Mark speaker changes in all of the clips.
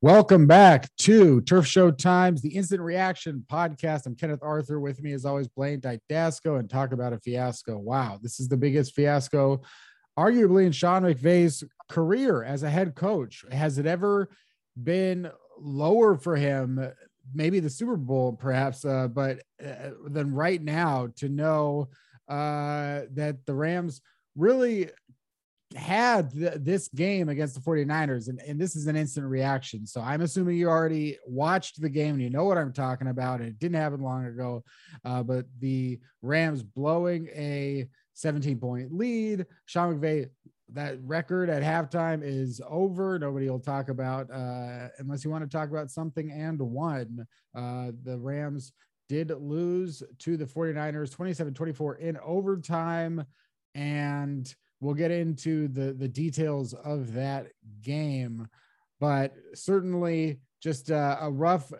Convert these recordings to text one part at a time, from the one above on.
Speaker 1: Welcome back to Turf Show Times, the instant reaction podcast. I'm Kenneth Arthur. With me, as always, Blane Didasco, and talk about a fiasco. Wow, this is the biggest fiasco, arguably, in Sean McVay's career as a head coach. Has it ever been lower for him? Maybe the Super Bowl, perhaps, uh, but uh, then right now to know uh, that the Rams really had th- this game against the 49ers and, and this is an instant reaction. So i'm assuming you already watched the game and you know what i'm talking about it didn't happen long ago. Uh, but the rams blowing a 17 point lead sean mcvay that record at halftime is over. Nobody will talk about uh, unless you want to talk about something and one. Uh, the rams did lose to the 49ers 27-24 in overtime and we'll get into the the details of that game but certainly just a, a rough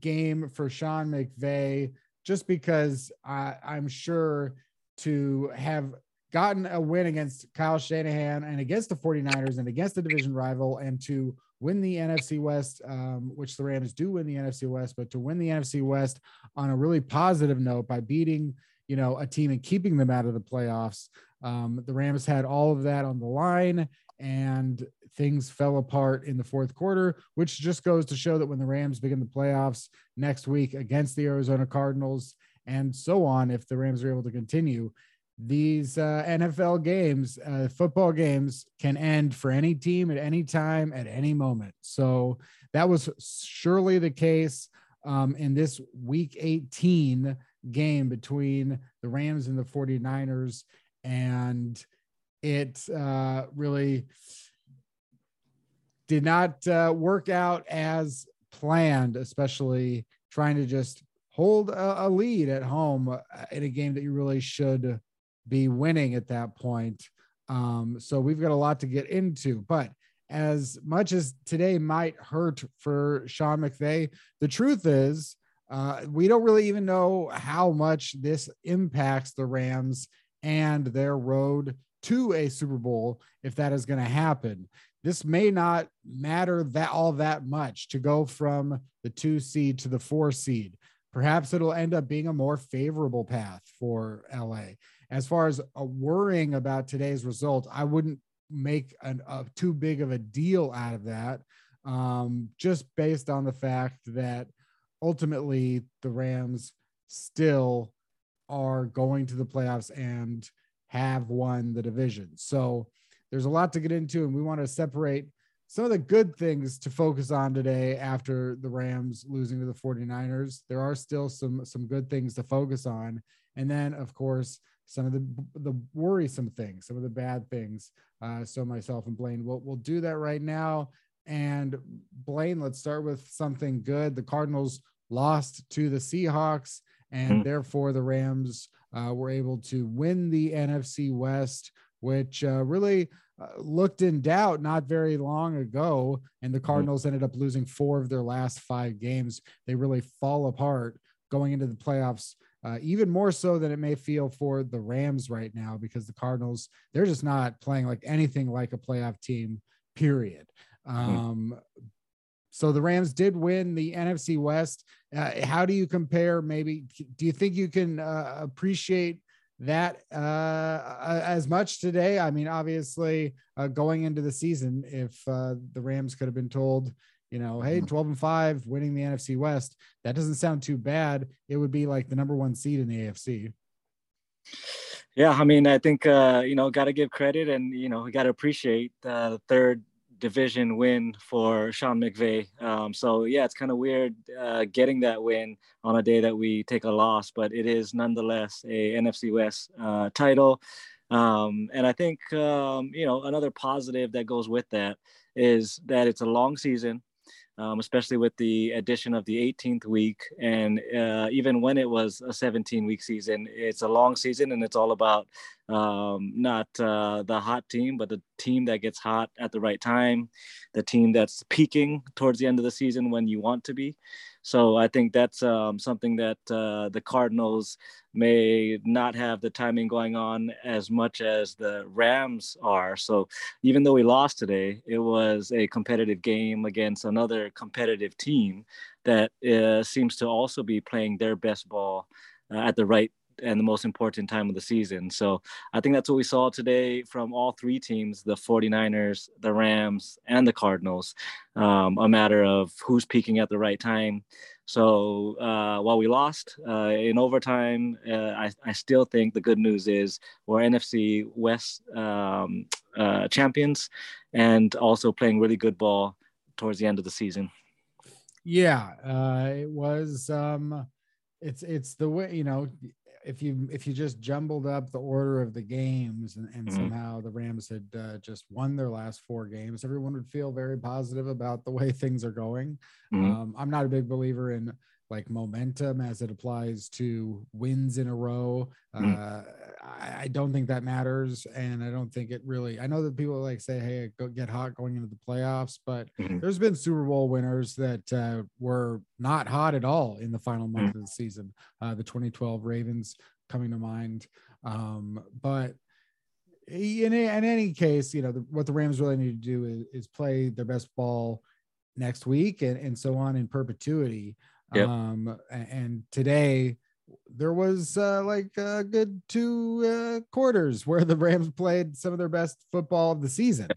Speaker 1: game for sean mcvay just because I, i'm sure to have gotten a win against kyle shanahan and against the 49ers and against the division rival and to win the nfc west um, which the rams do win the nfc west but to win the nfc west on a really positive note by beating you know a team and keeping them out of the playoffs um, the Rams had all of that on the line, and things fell apart in the fourth quarter, which just goes to show that when the Rams begin the playoffs next week against the Arizona Cardinals and so on, if the Rams are able to continue, these uh, NFL games, uh, football games, can end for any team at any time, at any moment. So that was surely the case um, in this week 18 game between the Rams and the 49ers and it uh, really did not uh, work out as planned, especially trying to just hold a, a, lead at home uh, in a game that you really should be winning at that point. Um, so we've got a lot to get into, but as much as today might hurt for Sean McVay, the truth is uh, we don't really even know how much this impacts the Rams and their road to a Super Bowl if that is going to happen. This may not matter that all that much to go from the two seed to the four seed. Perhaps it'll end up being a more favorable path for LA. As far as uh, worrying about today's result, I wouldn't make an, a too big of a deal out of that, um, just based on the fact that ultimately the Rams still are going to the playoffs and have won the division. So there's a lot to get into, and we want to separate some of the good things to focus on today after the Rams losing to the 49ers. There are still some some good things to focus on. And then, of course, some of the the worrisome things, some of the bad things. Uh, so myself and Blane will we'll do that right now. And Blane, let's start with something good. The Cardinals lost to the Seahawks and mm-hmm. therefore the Rams uh, were able to win the NFC West, which uh, really uh, looked in doubt not very long ago. And the mm-hmm. Cardinals mm-hmm. ended up losing four of their last five games. They really fall apart going into the playoffs. Uh, even more so than it may feel for the Rams right now, because the Cardinals, they're just not playing like anything like a playoff team, period. Mm-hmm. So the Rams did win the NFC West. Uh, how do you compare? Maybe do you think you can uh, appreciate that uh, as much today? I mean, obviously, uh, going into the season, if uh, the Rams could have been told, you know, hey, mm-hmm. 12 and 5, winning the NFC West, that doesn't sound too bad. It would be like the number one seed in the AFC.
Speaker 2: Yeah, I mean, I think uh, you know, got to give credit, and you know, we got to appreciate the third division win for Sean McVay. Um, so yeah, it's kind of weird uh, getting that win on a day that we take a loss, but it is nonetheless a NFC West uh, title. Um, and I think um, you know another positive that goes with that is that it's a long season um, especially with the addition of the 18th week. And uh, even when it was a 17 week season, it's a long season and it's all about um, not uh, the hot team, but the team that gets hot at the right time, the team that's peaking towards the end of the season when you want to be. So I think that's um, something that uh, the Cardinals may not have the timing going on as much as the Rams are. So even though we lost today, it was a competitive game against another competitive team that uh, seems to also be playing their best ball uh, at the right and the most important time of the season. So I think that's what we saw today from all three teams the 49ers, the Rams, and the Cardinals. Um, a matter of who's peaking at the right time. So uh, while we lost uh, in overtime, uh, I, I, still think the good news is we're NFC West um, uh, champions and also playing really good ball towards the end of the season.
Speaker 1: Yeah, uh, it was. Um, it's it's the way you know if you if you just jumbled up the order of the games and, and mm-hmm. somehow the Rams had uh, just won their last four games, everyone would feel very positive about the way things are going. Mm-hmm. Um, I'm not a big believer in like momentum as it applies to wins in a row. Mm. Uh, I, I, don't think that matters, and I don't think it really. I know that people like say, "Hey, go get hot going into the playoffs," but mm-hmm. there's been Super Bowl winners that uh, were not hot at all in the final month mm. of the season. Uh, the 2012 Ravens coming to mind, um, but. In, in any case, you know the, what the Rams really need to do is, is play their best ball next week and, and so on in perpetuity. Yep. Um, and today there was uh, like a good two uh, quarters where the Rams played some of their best football of the season.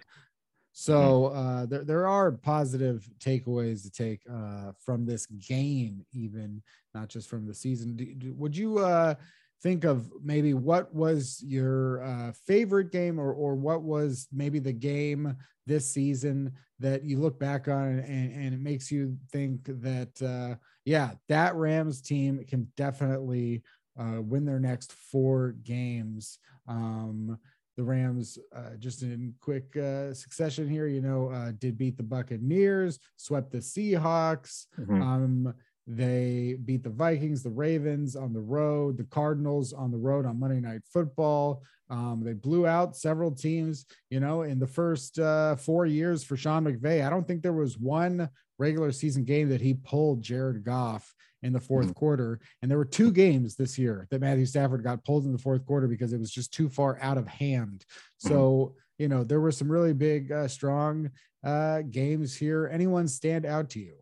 Speaker 1: So mm-hmm. uh, there, there are positive takeaways to take uh, from this game, even not just from the season. Do, do, would you uh, think of maybe what was your uh, favorite game or, or what was maybe the game this season that you look back on and, and it makes you think that uh, yeah that rams team can definitely uh, win their next four games um, the rams uh, just in quick uh, succession here you know uh, did beat the buccaneers swept the seahawks mm-hmm. um, they beat the Vikings, the Ravens on the road, the Cardinals on the road on Monday Night Football. Um, they blew out several teams, you know, in the first uh, four years for Sean McVay. I don't think there was one regular season game that he pulled Jared Goff in the 4th mm-hmm. quarter. And there were two games this year that Matthew Stafford got pulled in the fourth quarter because it was just too far out of hand. So, mm-hmm. you know, there were some really big, uh, strong uh, games here. Anyone stand out to you?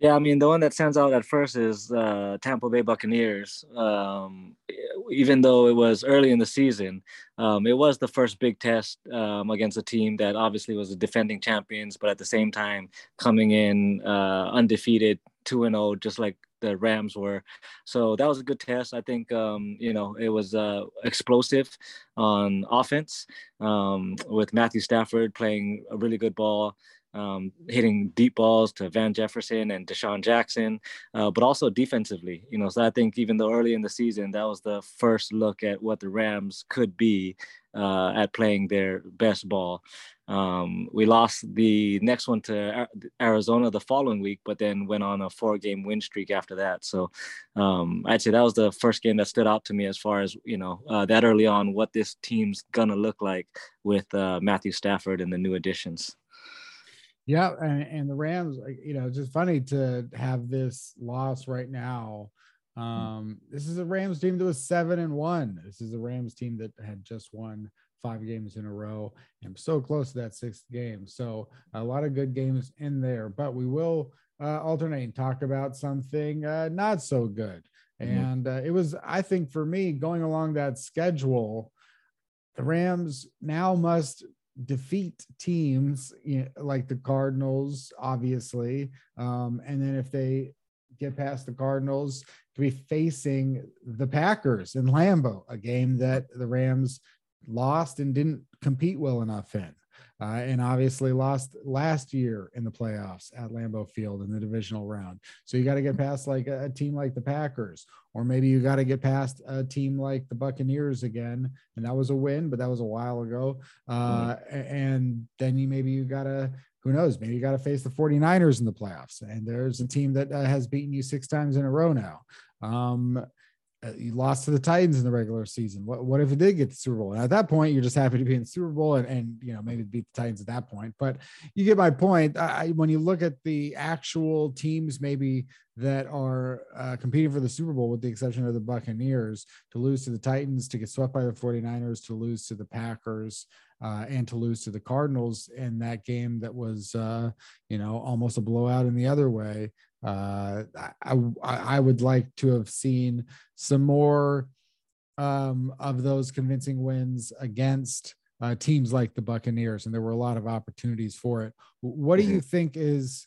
Speaker 2: Yeah, I mean the one that stands out at first is uh, Tampa Bay Buccaneers. Um, even though it was early in the season, um, it was the first big test um, against a team that obviously was the defending champions, but at the same time coming in uh, undefeated, two and zero, oh, just like the Rams were. So that was a good test. I think um, you know it was uh, explosive on offense um, with Matthew Stafford playing a really good ball um, hitting deep balls to Van Jefferson and DeSean Jackson, uh, but also defensively. You know, so I think even though early in the season that was the first look at what the Rams could be uh, at playing their best ball. Um, we lost the next one to Arizona the following week, but then went on a four-game win streak after that. So um, I'd say that was the first game that stood out to me as far as you know uh, that early on what this team's gonna look like with uh, Matthew Stafford and the new additions.
Speaker 1: Yeah, and, and the Rams, you know, it's just funny to have this loss right now. Hmm. Um, this is a Rams team that was seven and one. This is a Rams team that had just won five games in a row and so close to that sixth game. So a lot of good games in there, but we will uh, alternate and talk about something uh, not so good. Mm-hmm. And uh, it was, I think, for me going along that schedule, the Rams now must defeat teams you know, like the Cardinals, obviously. Um, and then if they get past the Cardinals, to be facing the Packers in Lambeau, a game that the Rams lost and didn't compete well enough in. Uh, and obviously lost last year in the playoffs at Lambeau Field in the divisional round. So you got to get past like a, a, team like the Packers, or maybe you got to get past a team like the Buccaneers again, and that was a win, but that was a while ago. Uh, mm-hmm. And then you maybe you got to who knows? Maybe you got to face the 49ers in the playoffs. And there's a team that uh, has beaten you six times in a row now. Um, you lost to the Titans in the regular season. What what if it did get the Super Bowl? And at that point, you're just happy to be in the Super Bowl and, and you know maybe beat the Titans at that point. But you get my point. I, when you look at the actual teams, maybe that are uh, competing for the Super Bowl, with the exception of the Buccaneers, to lose to the Titans, to get swept by the 49ers, to lose to the Packers, uh, and to lose to the Cardinals in that game that was, uh, you know, almost a blowout in the other way. Uh, I, I would like to have seen some more um, of those convincing wins against uh, teams like the Buccaneers, and there were a lot of opportunities for it. What do you mm-hmm. think is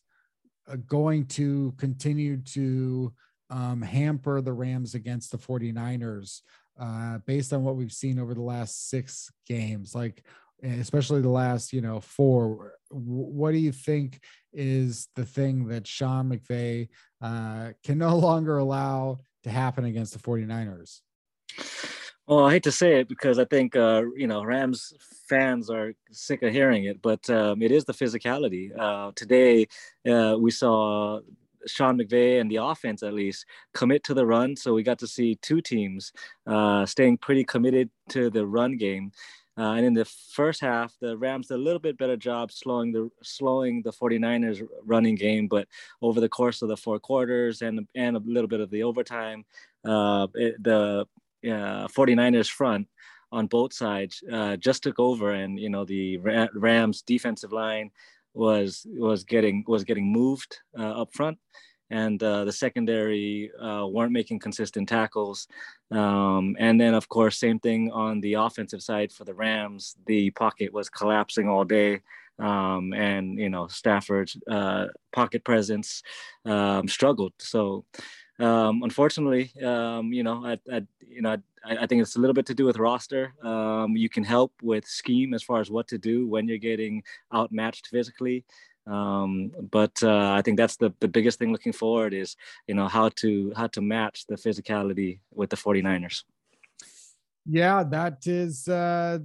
Speaker 1: uh, going to continue to um, hamper the Rams against the 49ers uh, based on what we've seen over the last six games? Like, especially the last, you know, four. What do you think is the thing that Sean McVay uh, can no longer allow to happen against the 49ers?
Speaker 2: Well, I hate to say it because I think uh, you know Rams fans are sick of hearing it, but um, it is the physicality. Uh, today, uh, we saw Sean McVay and the offense at least commit to the run, so we got to see two teams uh, staying pretty committed to the run game. Uh, and in the first half, the Rams did a little bit better job slowing the slowing the 49ers running game. But over the course of the four quarters and and a little bit of the overtime, uh, it, the uh, 49ers front on both sides uh, just took over, and you know the Rams defensive line was was getting was getting moved uh, up front and uh, the secondary uh, weren't making consistent tackles. Um, and then, of course, same thing on the offensive side for the Rams. The pocket was collapsing all day. Um, and, you know, Stafford's uh, pocket presence um, struggled. So, um, unfortunately, um, you know, I, I you know, I, I, think it's a little bit to do with roster. Um, you can help with scheme as far as what to do when you're getting outmatched physically. Um, but uh, I think that's the, the biggest thing looking forward is, you know, how to how to match the physicality with the 49ers.
Speaker 1: Yeah, that is uh,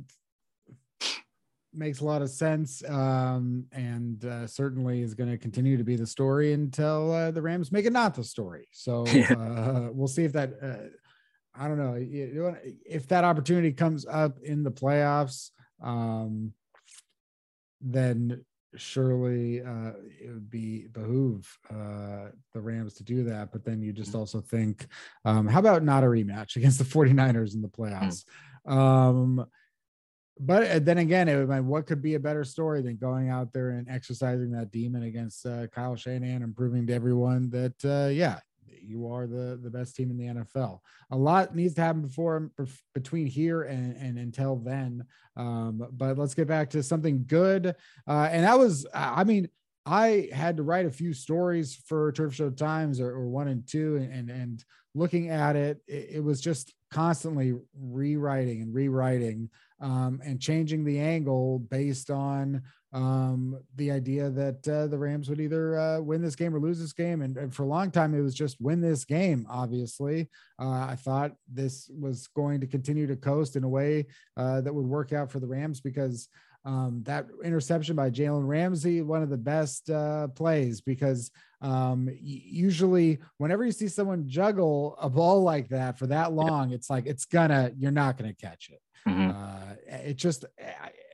Speaker 1: makes a lot of sense um, and uh, certainly is going to continue to be the story until uh, the Rams make it not the story. So uh, we'll see if that. Uh, I don't know if that opportunity comes up in the playoffs. Um, then surely uh, it would be behoove uh, the Rams to do that. But then you just mm-hmm. also think, um, how about not a rematch against the 49ers in the hmm. playoffs? Um, but uh, then again, it would what could be a better story than going out there and exercising that demon against uh, Kyle Shanahan and proving to everyone that, uh, yeah, you are the the best team in the NFL. A lot needs to happen before between here and and until then. Um, but let's get back to something good. Uh, and that was, I mean, I had to write a few stories for Turf Show Times or, or one and two, and, and and looking at it, it, it was just constantly rewriting and rewriting um, and changing the angle based on um, the idea that uh, the Rams would either uh, win this game or lose this game. And, and, for a long time, it was just win this game, obviously. Uh, I thought this was going to continue to coast in a way uh, that would work out for the Rams because um, that interception by Jalen Ramsey, one of the best uh, plays, because um, usually whenever you see someone juggle a ball like that for that long, it's like it's gonna, you're not gonna catch it. Mm-hmm. Uh, it just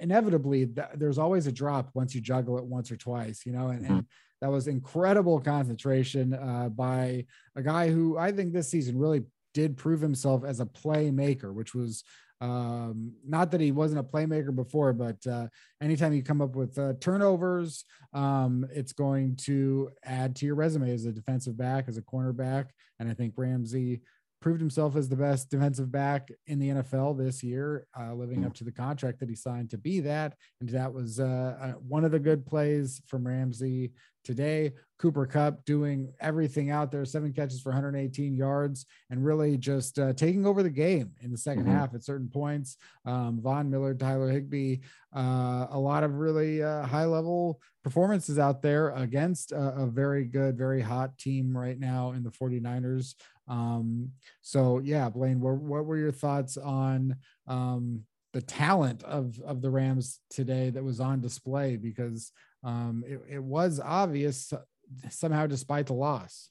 Speaker 1: inevitably there's always a drop once you juggle it once or twice, you know, and, mm-hmm. and that was incredible concentration uh, by a guy who I think this season really did prove himself as a playmaker, which was um, not that he wasn't a playmaker before, but uh, anytime you come up with uh, turnovers, um, it's going to add to your resume as a defensive back, as a cornerback. And I think Ramsey proved himself as the best defensive back in the NFL this year, uh, living
Speaker 2: Mm.
Speaker 1: up to the contract that he signed to be that. And that was uh, uh, one of the good plays from Ramsey today. Cooper Kupp doing everything out there, seven catches for 118 yards, and really just uh, taking over the game in the 2nd
Speaker 2: Mhm.
Speaker 1: half at certain points. Um, Von Miller, Tyler Higbee, uh, a lot of really uh, high level performances out there against a, a very good, very hot team right now in the 49ers. Um, so yeah, Blane, what, what were your thoughts on um, the talent of of the Rams today that was on display? Because um, it, it was obvious somehow, despite the loss.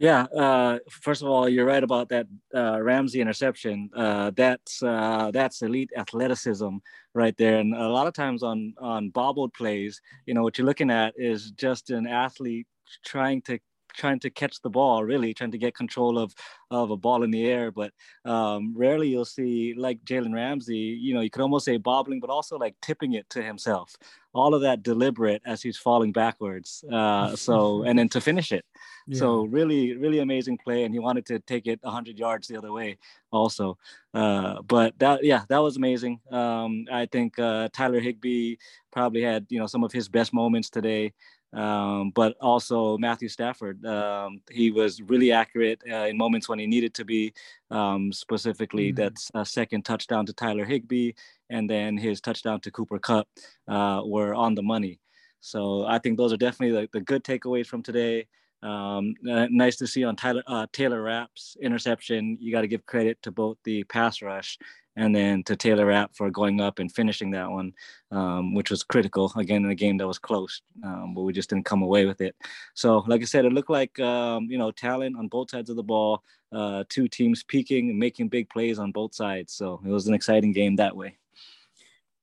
Speaker 2: Yeah. Uh, first of all, you're right about that uh, Ramsey interception. Uh, that's uh, that's elite athleticism right there. And a lot of times on on bobbled plays, you know, what you're looking at is just an athlete trying to trying to catch the ball, really trying to get control of of a ball in the air. But um, rarely you'll see like Jalen Ramsey. You know, you could almost say bobbling, but also like tipping it to himself. All of that deliberate as he's falling backwards. Uh, so and then to finish it.
Speaker 1: Yeah.
Speaker 2: So really, really amazing play, and he wanted to take it 100 yards the other way, also. Uh, but that, yeah, that was amazing. Um, I think uh, Tyler Higbee probably had you know some of his best moments today, um, but also Matthew Stafford. Um, he was really accurate uh, in moments when he needed to be. Um, specifically,
Speaker 1: Mhm.
Speaker 2: that's a second touchdown to Tyler Higbee, and then his touchdown to Cooper Kupp uh, were on the money. So I think those are definitely the, the good takeaways from today. Um, nice to see on Tyler uh, Taylor Rapp's interception. You got to give credit to both the pass rush and then to Taylor Rapp for going up and finishing that one, um, which was critical again in a game that was close, um, but we just didn't come away with it. So, like I said, it looked like um, you know talent on both sides of the ball. Uh, two teams peaking and making big plays on both sides. So it was an exciting game that way.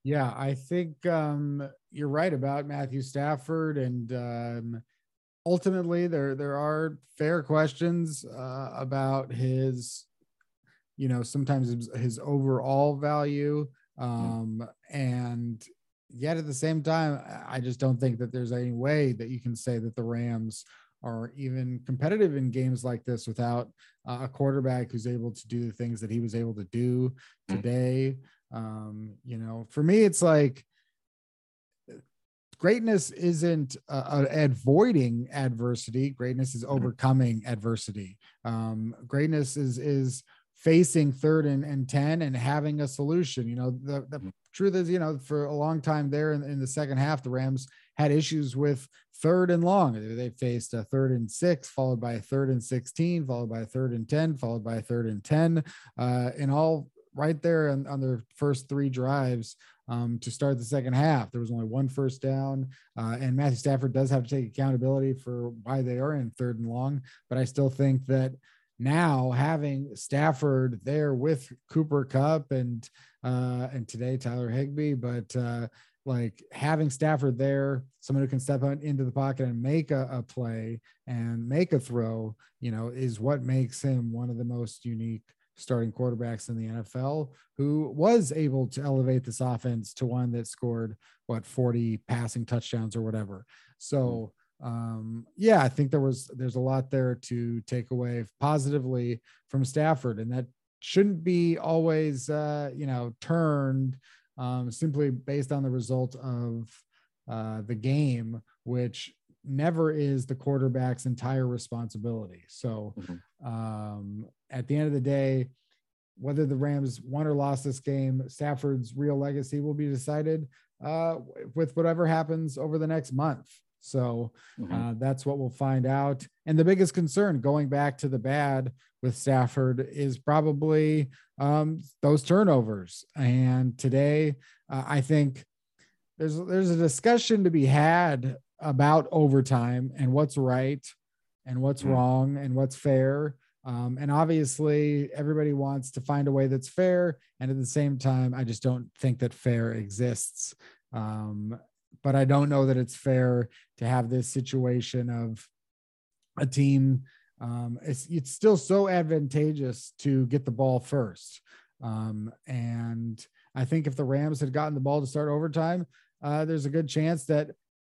Speaker 1: Yeah, I think um, you're right about Matthew Stafford, and um, ultimately there there are fair questions uh, about his, you know, sometimes his, his overall value, um, and yet at the same time, I just don't think that there's any way that you can say that the Rams are even competitive in games like this without uh, a quarterback who's able to do the things that he was able to do
Speaker 2: Mm.
Speaker 1: today. Um, you know, for me, it's like greatness isn't uh, uh, avoiding adversity. Greatness is overcoming adversity. Um, greatness is is facing third and, and 10 and having a solution. You know, the, the truth is, you know, for a long time there in, in the second half, the Rams had issues with third and long. They faced a third and six, followed by a third and 16, followed by a third and 10, followed by a third and 10, uh, and all right there on, on their first three drives um, to start the second half. There was only one first down, uh, and Matthew Stafford does have to take accountability for why they are in third and long. But I still think that now having Stafford there with Cooper Kupp and uh, and today Tyler Higbee, but uh, like having Stafford there, someone who can step out into the pocket and make a, a play and make a throw, you know, is what makes him one of the most unique starting quarterbacks in the NFL who was able to elevate this offense to one that scored what 40 passing touchdowns or whatever. So um yeah, I think there was there's a lot there to take away positively from Stafford and that shouldn't be always uh you know turned um simply based on the result of uh the game which never is the quarterback's entire responsibility. So
Speaker 2: Mhm.
Speaker 1: um, at the end of the day, whether the Rams won or lost this game, Stafford's real legacy will be decided uh, with whatever happens over the next month. So
Speaker 2: Mhm.
Speaker 1: uh, that's what we'll find out. And the biggest concern going back to the bad with Stafford is probably um, those turnovers. And today, uh, I think there's there's a discussion to be had about overtime and what's right and what's
Speaker 2: Mhm.
Speaker 1: wrong and what's fair. Um, and obviously, everybody wants to find a way that's fair. And at the same time, I just don't think that fair exists. Um, but I don't know that it's fair to have this situation of a team. Um, it's it's still so advantageous to get the ball first. Um, and I think if the Rams had gotten the ball to start overtime, uh, there's a good chance that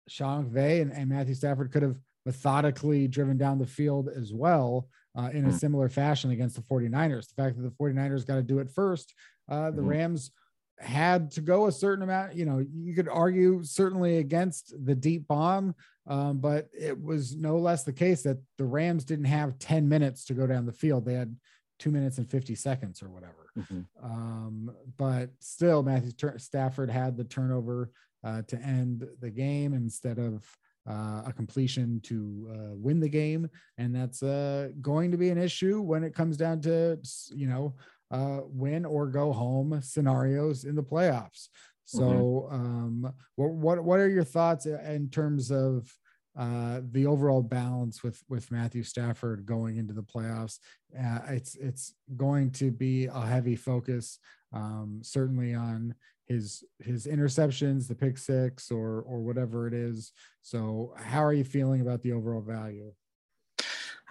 Speaker 1: Sean McVay and, and Matthew Stafford could have methodically driven down the field as well uh, in a mm. similar fashion against the 49ers. The fact that the 49ers got to do it first, uh, the mm-hmm. Rams had to go a certain amount. You know, you could argue certainly against the deep bomb, um, but it was no less the case that the Rams didn't have 10 minutes to go down the field. They had two minutes and 50 seconds or whatever. Mm-hmm. Um, but still, Matthew Stafford had the turnover uh, to end the game instead of uh, a completion to uh, win the game. And that's uh, going to be an issue when it comes down to, you know, uh, win or go home scenarios in the playoffs. So, mm-hmm. um, what, what, what are your thoughts in terms of uh, the overall balance with with Matthew Stafford going into the playoffs? Uh, it's it's going to be a heavy focus, um, certainly on his his interceptions, the pick six, or or whatever it is. So, how are you feeling about the overall value?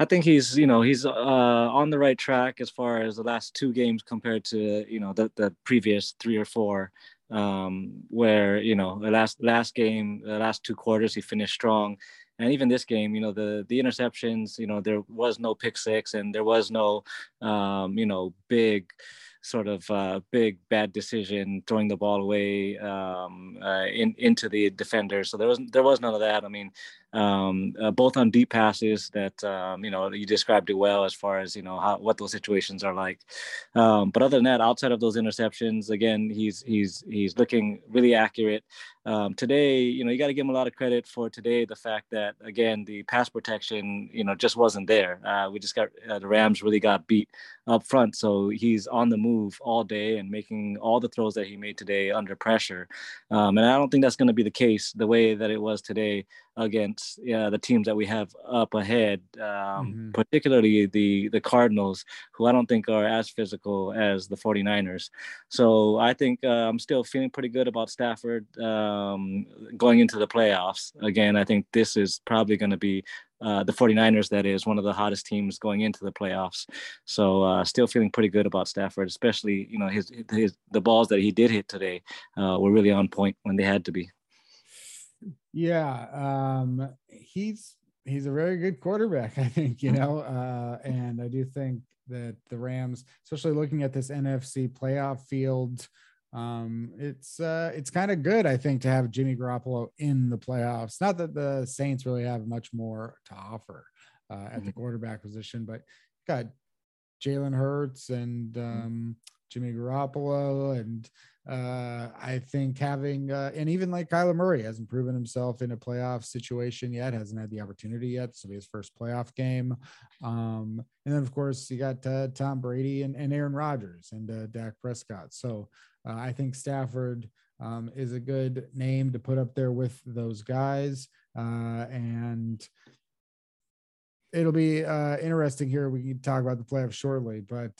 Speaker 2: I think he's, you know, he's uh, on the right track as far as the last two games compared to, you know, the, the previous three or four, um, where, you know, the last last game, the last two quarters, he finished strong, and even this game, you know, the the interceptions, you know, there was no pick six, and there was no, um, you know, big sort of uh, big bad decision throwing the ball away um, uh, in, into the defender. So there was there was none of that. I mean, um, uh, both on deep passes that um, you know you described it well as far as you know how what those situations are like. Um, but other than that, outside of those interceptions, again, he's he's he's looking really accurate. Um, today, you know, you got to give him a lot of credit for today. The fact that again the pass protection, you know, just wasn't there. Uh, we just got uh, the Rams really got beat up front, so he's on the move all day and making all the throws that he made today under pressure. Um, and I don't think that's going to be the case the way that it was today against yeah, the teams that we have up ahead, um, mm-hmm. particularly the the Cardinals, who I don't think are as physical as the 49ers. So I think uh, I'm still feeling pretty good about Stafford um, going into the playoffs. Again, I think this is probably going to be uh, the 49ers, that is, one of the hottest teams going into the playoffs. So uh, still feeling pretty good about Stafford, especially, you know, his, his the balls that he did hit today uh, were really on point when they had to be.
Speaker 1: Yeah, um, he's he's a very good quarterback, I think, you know, uh, and I do think that the Rams, especially looking at this NFC playoff field, um, it's uh, it's kind of good, I think, to have Jimmy Garoppolo in the playoffs. Not that the Saints really have much more to offer uh, at the mm-hmm. quarterback position, but got Jalen Hurts and mm-hmm. um, Jimmy Garoppolo and uh, I think having uh, and even like Kyler Murray hasn't proven himself in a playoff situation yet, hasn't had the opportunity yet. So his first playoff game. Um, and then of course you got uh, Tom Brady and, and Aaron Rodgers and uh, Dak Prescott. So uh, I think Stafford um, is a good name to put up there with those guys. Uh, and it'll be uh, interesting here. We can talk about the playoffs shortly, but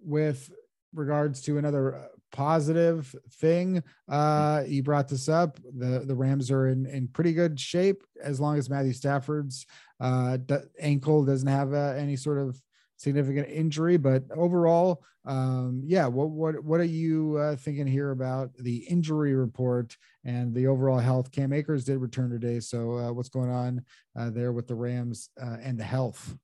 Speaker 1: with regards to another uh, positive thing. Uh, you brought this up. The the Rams are in in pretty good shape as long as Matthew Stafford's uh, ankle doesn't have uh, any sort of significant injury. But overall, um, yeah. What what what are you uh, thinking here about the injury report and the overall health? Cam Akers did return today, so uh, what's going on uh, there with the Rams uh, and the health?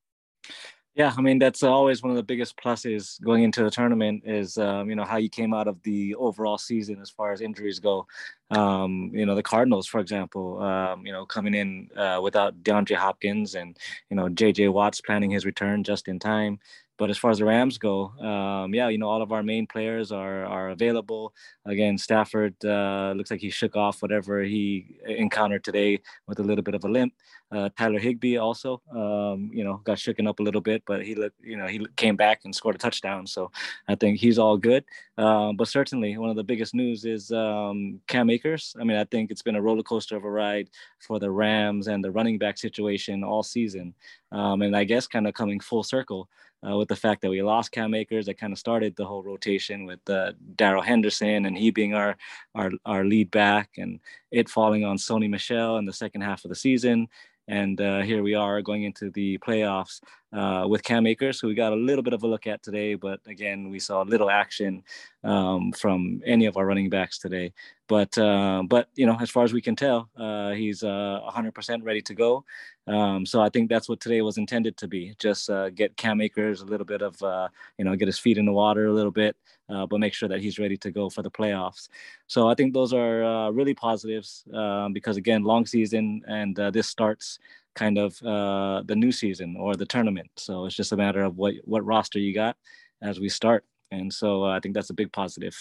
Speaker 2: Yeah, I mean that's always one of the biggest pluses going into the tournament is um, you know how you came out of the overall season as far as injuries go. Um, you know the Cardinals, for example, um, you know coming in uh, without DeAndre Hopkins and you know J.J. Watts planning his return just in time. But as far as the Rams go, um, yeah, you know, all of our main players are are available. Again, Stafford uh, looks like he shook off whatever he encountered today with a little bit of a limp. Uh, Tyler Higbee also, um, you know, got shooken up a little bit, but he looked, you know, he came back and scored a touchdown. So I think he's all good. Uh, but certainly, one of the biggest news is um, Cam Akers. I mean, I think it's been a roller coaster of a ride for the Rams and the running back situation all season. Um, and I guess kind of coming full circle uh, with the fact that we lost Cam Akers. That kind of started the whole rotation with uh, Darrell Henderson and he being our, our our lead back, and it falling on Sony Michel in the second half of the season. And uh, here we are going into the playoffs uh, with Cam Akers, who we got a little bit of a look at today. But again, we saw little action um, from any of our running backs today. but uh, but you know, as far as we can tell, uh, he's uh, 100% ready to go. Um, so I think that's what today was intended to be. Just uh, get Cam Akers a little bit of uh, you know, get his feet in the water a little bit, uh, but make sure that he's ready to go for the playoffs. So I think those are really positives um, because again, long season, and this starts kind of the new season or the tournament. So it's just a matter of what what roster you got as we start. And so I think that's a big positive.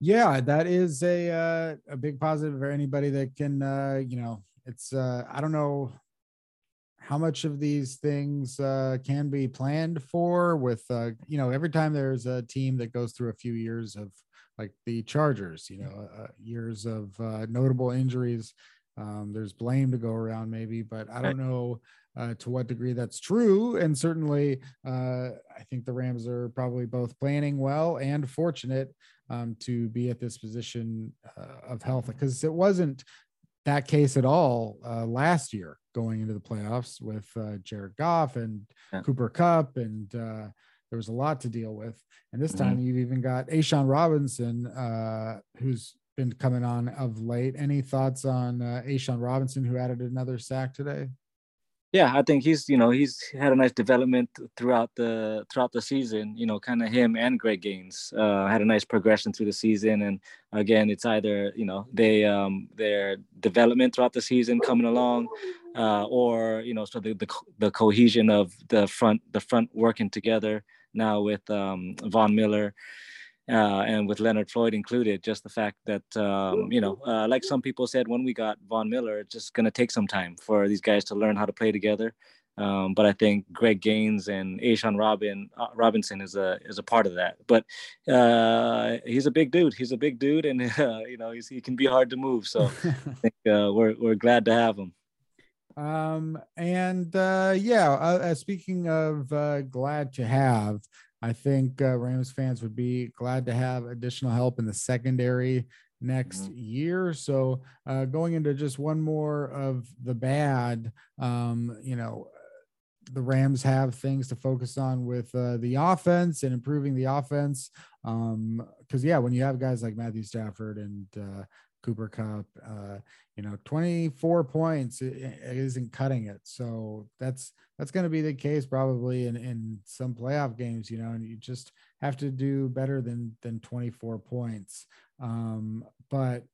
Speaker 1: Yeah, that is a uh, a big positive for anybody that can uh, you know, it's uh I don't know how much of these things uh, can be planned for with uh, you know every time there's a team that goes through a few years of like the chargers you know uh, years of uh, notable injuries um, there's blame to go around maybe but i don't know uh, to what degree that's true and certainly uh, i think the rams are probably both planning well and fortunate um, to be at this position uh, of health because it wasn't that case at all uh, last year going into the playoffs with uh, Jared Goff and yeah. Cooper Kupp and uh, there was a lot to deal with. And this time mm-hmm. you've even got A'Shawn Robinson, uh, who's been coming on of late. Any thoughts on uh, A'Shawn Robinson, who added another sack today?
Speaker 2: Yeah, I think he's you know he's had a nice development throughout the throughout the season. You know, kind of him and Greg Gaines uh, had a nice progression through the season. And again, it's either you know they um, their development throughout the season coming along, uh, or you know so the, the the cohesion of the front the front working together now with um, Von Miller uh, and with Leonard Floyd included, just the fact that um, you know, uh, like some people said when we got Von Miller, it's just going to take some time for these guys to learn how to play together. Um, but I think Greg Gaines and A'Shawn Robin uh, Robinson is a is a part of that. But uh, he's a big dude. He's a big dude, and uh, you know he can be hard to move. So I think uh, we're we're glad to have him.
Speaker 1: Um, and uh, yeah, uh, speaking of uh, glad to have, I think uh, Rams fans would be glad to have additional help in the secondary next mm-hmm. year. So uh, going into just one more of the bad, um, you know, the Rams have things to focus on with uh, the offense and improving the offense. Um, because yeah, when you have guys like Matthew Stafford and uh, Cooper Kupp. uh, you know, 24 points it, it isn't cutting it. So that's that's going to be the case probably in, in some playoff games, you know, and you just have to do better than than 24 points. Um, but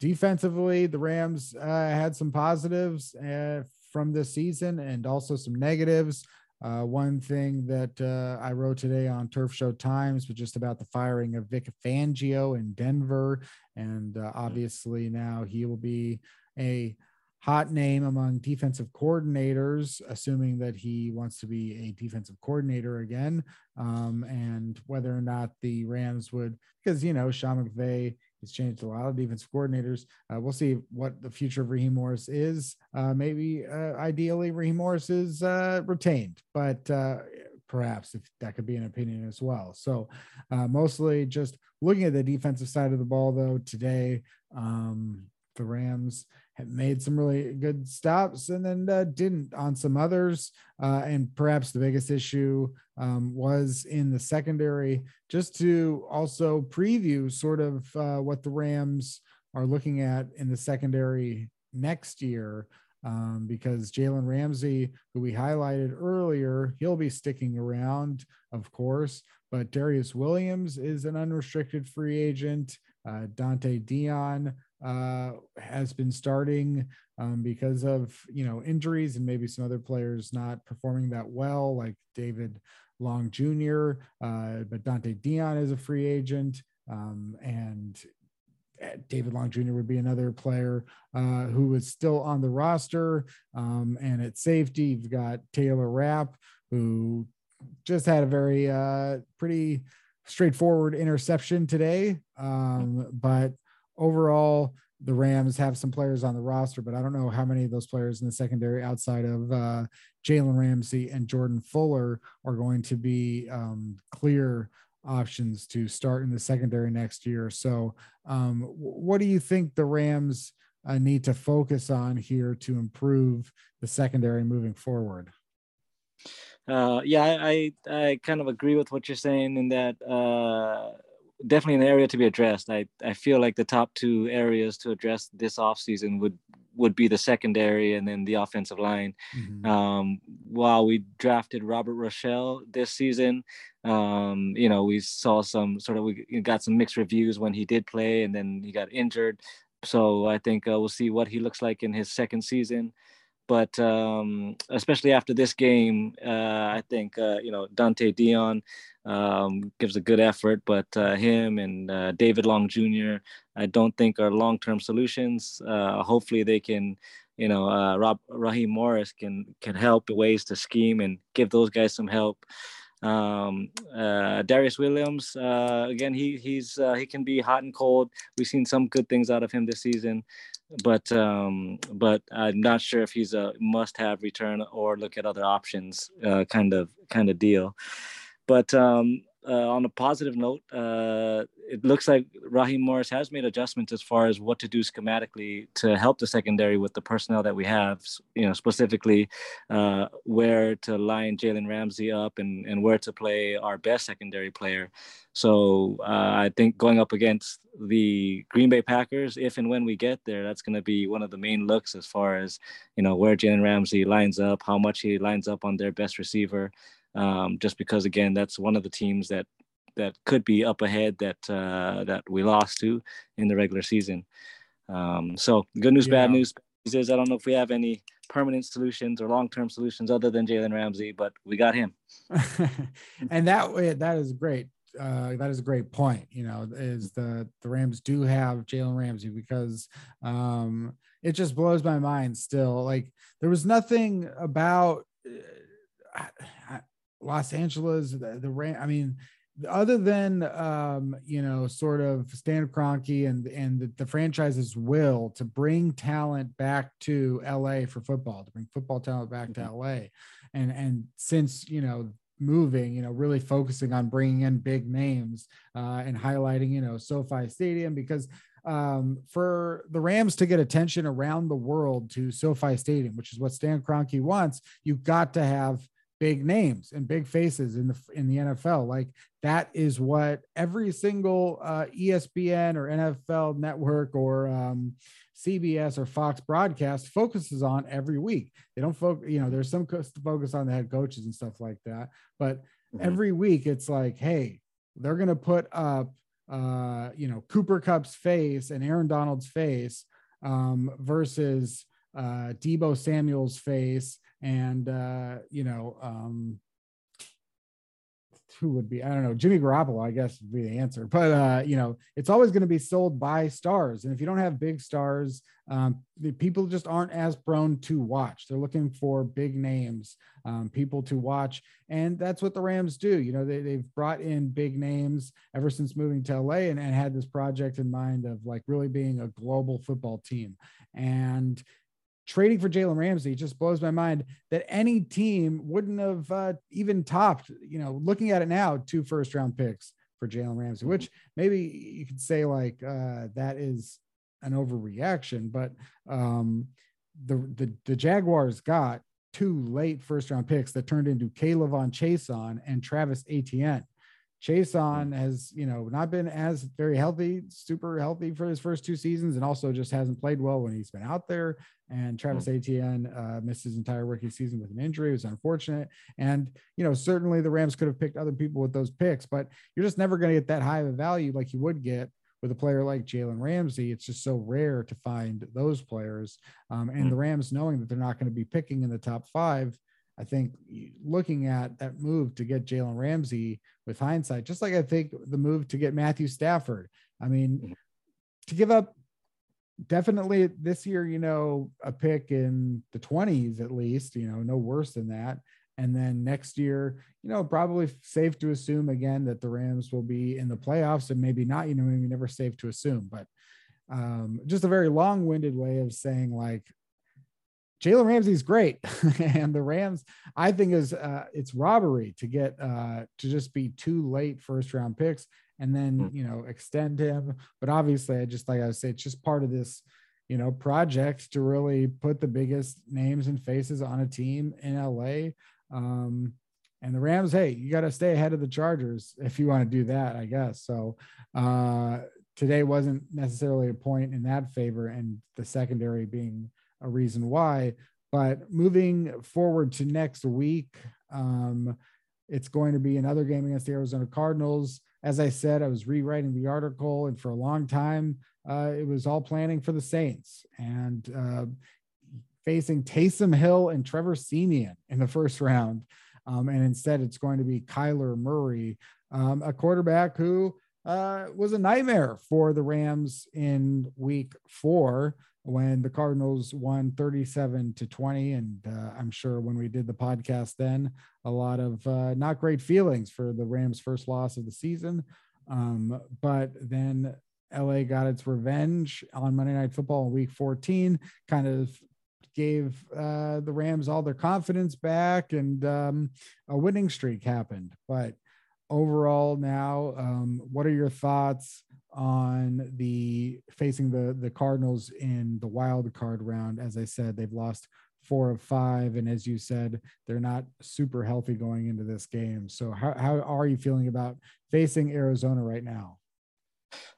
Speaker 1: defensively, the Rams uh, had some positives uh, from this season and also some negatives. Uh, one thing that uh, I wrote today on Turf Show Times was just about the firing of Vic Fangio in Denver. And uh, obviously now he will be a hot name among defensive coordinators, assuming that he wants to be a defensive coordinator again. Um, and whether or not the Rams would, because, you know, Sean McVay has changed a lot of defensive coordinators. Uh, we'll see what the future of Raheem Morris is. Uh, maybe uh, ideally, Raheem Morris is uh, retained, but uh, perhaps if that could be an opinion as well. So, uh, mostly just looking at the defensive side of the ball, though, today, um, the Rams made some really good stops and then uh, didn't on some others. Uh, and perhaps the biggest issue um, was in the secondary, just to also preview sort of uh, what the Rams are looking at in the secondary next year. Um, because Jalen Ramsey, who we highlighted earlier, he'll be sticking around, of course. But Darious Williams is an unrestricted free agent. Uh, Dont'e Deayon uh, has been starting um, because of you know injuries and maybe some other players not performing that well, like David Long Jr. Uh, but Dont'e Deayon is a free agent, um, and eh, David Long Jr. would be another player uh, who is still on the roster. Um, and at safety, you've got Taylor Rapp, who just had a very uh, pretty straightforward interception today. Um, but overall, the Rams have some players on the roster, but I don't know how many of those players in the secondary outside of uh, Jalen Ramsey and Jordan Fuller are going to be um, clear options to start in the secondary next year. So, um, what do you think the Rams uh, need to focus on here to improve the secondary moving forward?
Speaker 2: Uh, yeah, I, I kind of agree with what you're saying in that uh, definitely an area to be addressed. I, I feel like the top two areas to address this offseason would would be the secondary and then the offensive line. Mm-hmm. Um, while we drafted Robert Rochell this season, um, you know, we saw some sort of we got some mixed reviews when he did play and then he got injured. So I think uh, we'll see what he looks like in his second season but um, especially after this game, uh, I think uh, you know Dont'e Deayon um, gives a good effort, but uh, him and uh, David Long Jr. I don't think are long-term solutions. Uh, hopefully, they can, you know, uh, Rob Raheem Morris can can help in ways to scheme and give those guys some help. Um, Darious Williams, again, he he's he can be hot and cold. We've seen some good things out of him this season but um, but I'm not sure if he's a must-have return or look at other options uh, kind of kind of deal. But um, uh, on a positive note, uh, it looks like Raheem Morris has made adjustments as far as what to do schematically to help the secondary with the personnel that we have. You know, specifically uh, where to line Jalen Ramsey up and and where to play our best secondary player. So uh, I think going up against the Green Bay Packers, if and when we get there, that's going to be one of the main looks as far as you know where Jalen Ramsey lines up, how much he lines up on their best receiver um, just because again that's one of the teams that that could be up ahead that uh, that we lost to in the regular season. Um, so good news, yeah. bad news is I don't know if we have any permanent solutions or long-term solutions other than Jalen Ramsey, but we got him.
Speaker 1: and that way, that is great. Uh, that is a great point. You know, is the the Rams do have Jalen Ramsey because um, it just blows my mind. Still, like there was nothing about. Uh, Los Angeles, the, the Ram. I mean, other than um, you know, sort of Stan Kroenke and and the, the, franchise's will to bring talent back to LA for football, to bring football talent back to mm-hmm. LA, and and since you know moving, you know, really focusing on bringing in big names uh, and highlighting, you know, SoFi Stadium because um, for the Rams to get attention around the world to SoFi Stadium, which is what Stan Kroenke wants, you've got to have big names and big faces in the in the NFL. Like that is what every single uh, ESPN or NFL network or um, CBS or Fox broadcast focuses on every week. They don't focus, you know, there's some focus on the head coaches and stuff like that, but mm-hmm. every week it's like, hey, they're gonna put up, uh, you know, Cooper Kupp's face and Aaron Donald's face um, versus uh, Deebo Samuel's face and uh, you know, um, who would be I don't know Jimmy Garoppolo I guess would be the answer. But uh you know it's always going to be sold by stars. And if you don't have big stars um the people just aren't as prone to watch. They're looking for big names um, people to watch. And that's what the Rams do. You know they, they've brought in big names ever since moving to LA and, and had this project in mind of like really being a global football team. And trading for Jalen Ramsey just blows my mind that any team wouldn't have uh, even topped, you know, looking at it now, two first round picks for Jalen Ramsey, which maybe you could say like uh, that is an overreaction, but um, the, the, the Jaguars got two late first round picks that turned into K'Lavon Chaisson and Travis Etienne. Chaisson has, you know, not been as very healthy, super healthy for his first two seasons, and also just hasn't played well when he's been out there. And Travis mm-hmm. Etienne uh, missed his entire rookie season with an injury. It was unfortunate. And, you know, certainly the Rams could have picked other people with those picks, but you're just never going to get that high of a value like you would get with a player like Jalen Ramsey. It's just so rare to find those players. Um, and mm-hmm. the Rams, knowing that they're not going to be picking in the top five, I think looking at that move to get Jalen Ramsey with hindsight, just like I think the move to get Matthew Stafford. I mean, mm-hmm. to give up definitely this year, you know, a pick in the 20s at least, you know, no worse than that. And then next year, you know, probably safe to assume again that the Rams will be in the playoffs and maybe not, you know, maybe never safe to assume, but um, just a very long winded way of saying like Jalen Ramsey's great, and the Rams, I think, is uh, it's robbery to get uh, to just be two late first round picks and then hmm. you know extend him. But obviously, I just like I say, it's just part of this you know project to really put the biggest names and faces on a team in LA. Um, and the Rams, hey, you got to stay ahead of the Chargers if you want to do that, I guess. So uh, today wasn't necessarily a point in that favor, and the secondary being a reason why. But moving forward to next week, um, it's going to be another game against the Arizona Cardinals. As I said, I was rewriting the article, and for a long time, uh, it was all planning for the Saints and uh, facing Taysom Hill and Trevor Siemian in the first round. Um, and instead, it's going to be Kyler Murray, um, a quarterback who uh, was a nightmare for the Rams in week four when the Cardinals won 37 to 20. And uh, I'm sure when we did the podcast then, a lot of uh, not great feelings for the Rams' first loss of the season. Um, but then LA got its revenge on Monday Night Football in week 14, kind of gave uh, the Rams all their confidence back, and um, a winning streak happened. But overall, now, um, what are your thoughts on the facing the the Cardinals in the wild card round? As I said, they've lost four of five, and as you said, they're not super healthy going into this game. So, how how are you feeling about facing Arizona right now?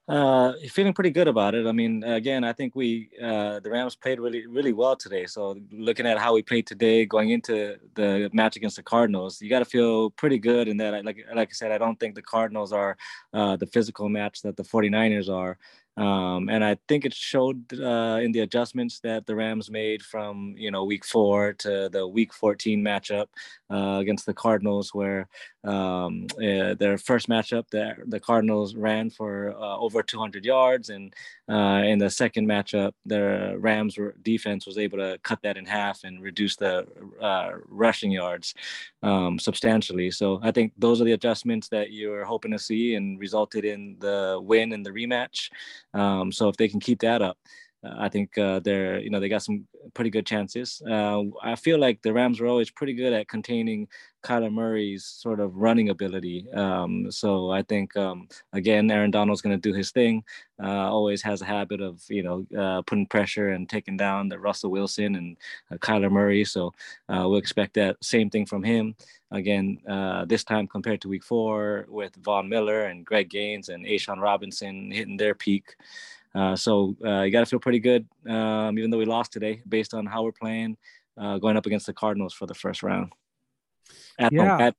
Speaker 2: Uh, feeling pretty good about it. I mean, again, I think we uh, the Rams played really really well today. So looking at how we played today, going into the match against the Cardinals, you got to feel pretty good. In that, like like I said, I don't think the Cardinals are uh, the physical match that the 49ers are. Um, and I think it showed uh, in the adjustments that the Rams made from you know week four to the week 14 matchup uh, against the Cardinals, where um, uh, their first matchup, the, the Cardinals ran for uh, over 200 yards, and uh, in the second matchup, the Rams defense was able to cut that in half and reduce the uh, rushing yards um, substantially. So I think those are the adjustments that you're hoping to see, and resulted in the win in the rematch. Um, so if they can keep that up, I think uh, they're you know they got some pretty good chances. Uh, I feel like the Rams were always pretty good at containing Kyler Murray's sort of running ability. Um, so I think um, again, Aaron Donald's going to do his thing. Uh, always has a habit of you know uh, putting pressure and taking down the Russell Wilson and uh, Kyler Murray. So we'll expect that same thing from him again this time compared to Week Four with Von Miller and Greg Gaines and A'Shawn Robinson hitting their peak. Uh, so uh, you got to feel pretty good, um, even though we lost today, based on how we're playing, uh, going up against the Cardinals for the first round.
Speaker 1: At yeah. At-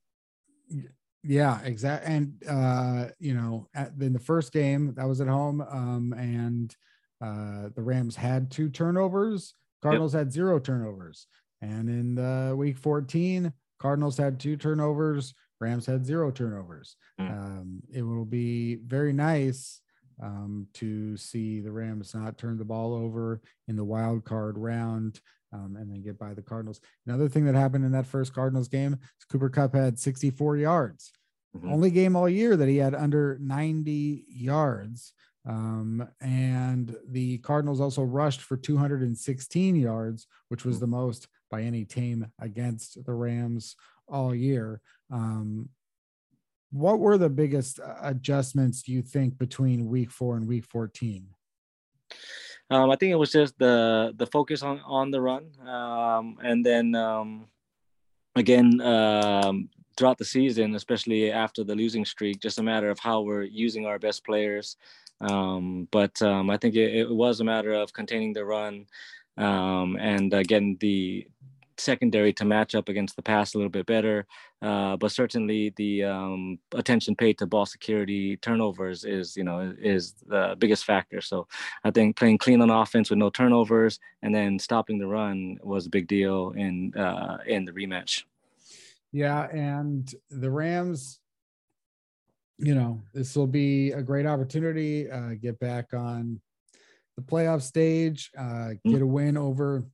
Speaker 1: yeah, exactly. And uh, you know, at, in the first game that was at home, um, and uh, the Rams had two turnovers. Cardinals yep. had zero turnovers. And in the week 14, Cardinals had two turnovers. Rams had zero turnovers. Mm. Um, it will be very nice um, to see the Rams not turn the ball over in the wild card round um, and then get by the Cardinals. Another thing that happened in that first Cardinals game is Cooper Kupp had 64 yards. Mm-hmm. Only game all year that he had under 90 yards. Um, and the Cardinals also rushed for 216 yards, which was the most by any team against the Rams all year. Um, what were the biggest uh, adjustments you think between week four and week 14
Speaker 2: um, i think it was just the the focus on on the run um, and then um, again um, throughout the season especially after the losing streak just a matter of how we're using our best players. Um, but um, i think it, it, was a matter of containing the run and again the secondary to match up against the pass a little bit better. Uh, but certainly the um, attention paid to ball security turnovers is, you know, is the biggest factor. So I think playing clean on offense with no turnovers and then stopping the run was a big deal in uh, in the rematch.
Speaker 1: Yeah, and the Rams, you know, this will be a great opportunity. Uh, get back on the playoff stage, uh, mm-hmm. get a win over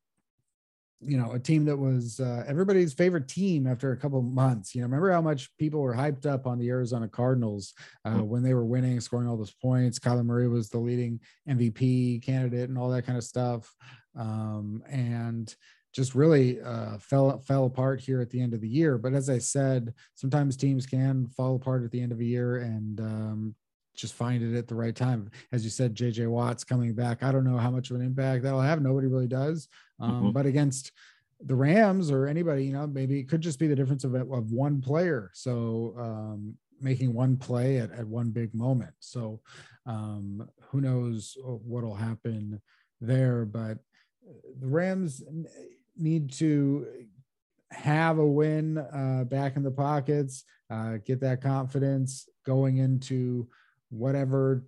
Speaker 1: you know, a team that was uh, everybody's favorite team after a couple months. You know, remember how much people were hyped up on the Arizona Cardinals uh, mm-hmm. when they were winning, scoring all those points. Kyler Murray was the leading MVP candidate and all that kind of stuff, um, and just really uh, fell fell apart here at the end of the year. But as I said, sometimes teams can fall apart at the end of a year, and um, just find it at the right time. As you said, JJ Watt's coming back. I don't know how much of an impact that'll have. Nobody really does. Um, mm-hmm. But against the Rams or anybody, you know, maybe it could just be the difference of, of one player. So um, making one play at, at one big moment. So um, who knows what'll happen there, but the Rams need to have a win uh, back in the pockets, uh, get that confidence going into whatever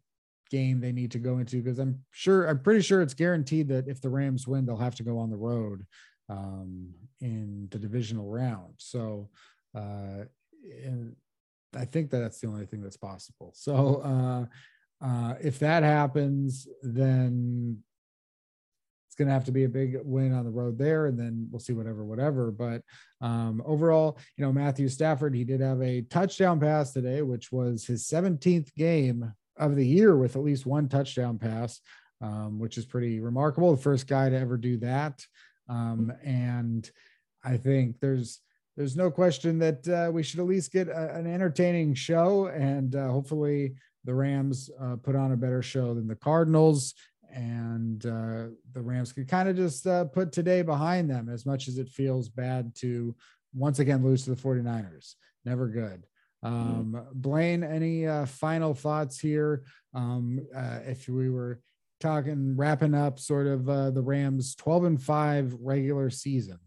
Speaker 1: game they need to go into because I'm sure I'm pretty sure it's guaranteed that if the Rams win, they'll have to go on the road um, in the divisional round. So, uh, and I think that that's the only thing that's possible. So, uh, uh, if that happens, then it's going to have to be a big win on the road there, and then we'll see whatever, whatever. But um, overall, you know, Matthew Stafford, he did have a touchdown pass today, which was his 17th game of the year with at least one touchdown pass, um, which is pretty remarkable. The first guy to ever do that. Um, and I think there's there's no question that uh, we should at least get a, an entertaining show, and uh, hopefully the Rams uh, put on a better show than the Cardinals, and uh, the Rams could kind of just uh, put today behind them. As much as it feels bad to once again lose to the 49ers, never good. Um, Blane, any uh, final thoughts here? Um, if we were talking wrapping up sort of uh, the Rams 12 and 5 regular season?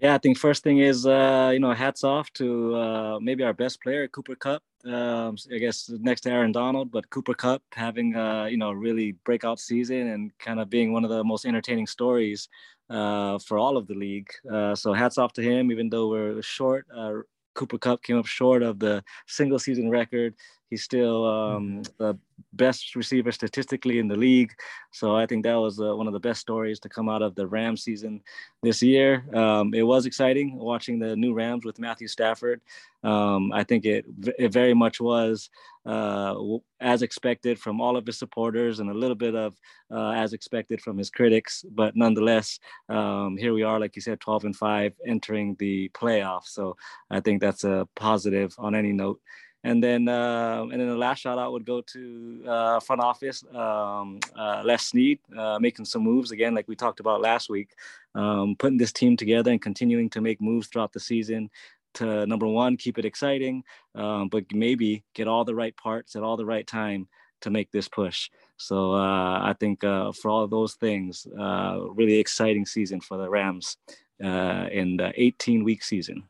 Speaker 2: Yeah, I think first thing is uh, you know hats off to uh, maybe our best player Cooper Kupp. Um, I guess next to Aaron Donald, but Cooper Kupp having uh, you know really breakout season and kind of being one of the most entertaining stories uh, for all of the league. Uh, so hats off to him, even though we're short. Uh, Cooper Kupp came up short of the single season record. He's still um, mm-hmm. the best receiver statistically in the league. So I think that was uh, one of the best stories to come out of the Rams season this year. Um, it was exciting watching the new Rams with Matthew Stafford. Um, I think it, it very much was uh, as expected from all of his supporters and a little bit of uh, as expected from his critics. But nonetheless, um, here we are, like you said, 12 and 5 entering the playoffs. So I think that's a positive on any note. And then, uh, and then the last shout out would go to uh, front office, um, uh, Les Snead, uh, making some moves again, like we talked about last week, um, putting this team together and continuing to make moves throughout the season to number one, keep it exciting, um, but maybe get all the right parts at all the right time to make this push. So uh, I think uh, for all those things, really exciting season for the Rams in the 18 week season.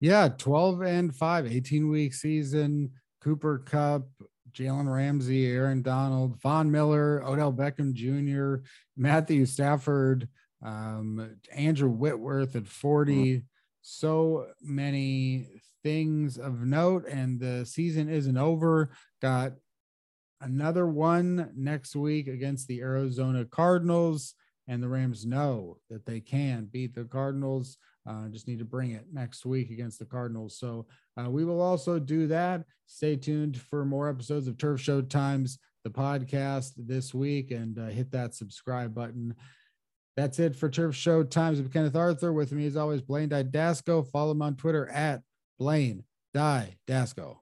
Speaker 1: Yeah, 12 and 5, 18 week season. Cooper Kupp, Jalen Ramsey, Aaron Donald, Von Miller, Odell Beckham Jr., Matthew Stafford, um, Andrew Whitworth at 40. So many things of note, and the season isn't over. Got another one next week against the Arizona Cardinals, and the Rams know that they can beat the Cardinals. Uh, just need to bring it next week against the Cardinals. So uh, we will also do that. Stay tuned for more episodes of Turf Show Times, the podcast this week, and uh, hit that subscribe button. That's it for Turf Show Times with Kenneth Arthur. With me, as always, Blane Didasco. Follow him on Twitter at Blane Didasco.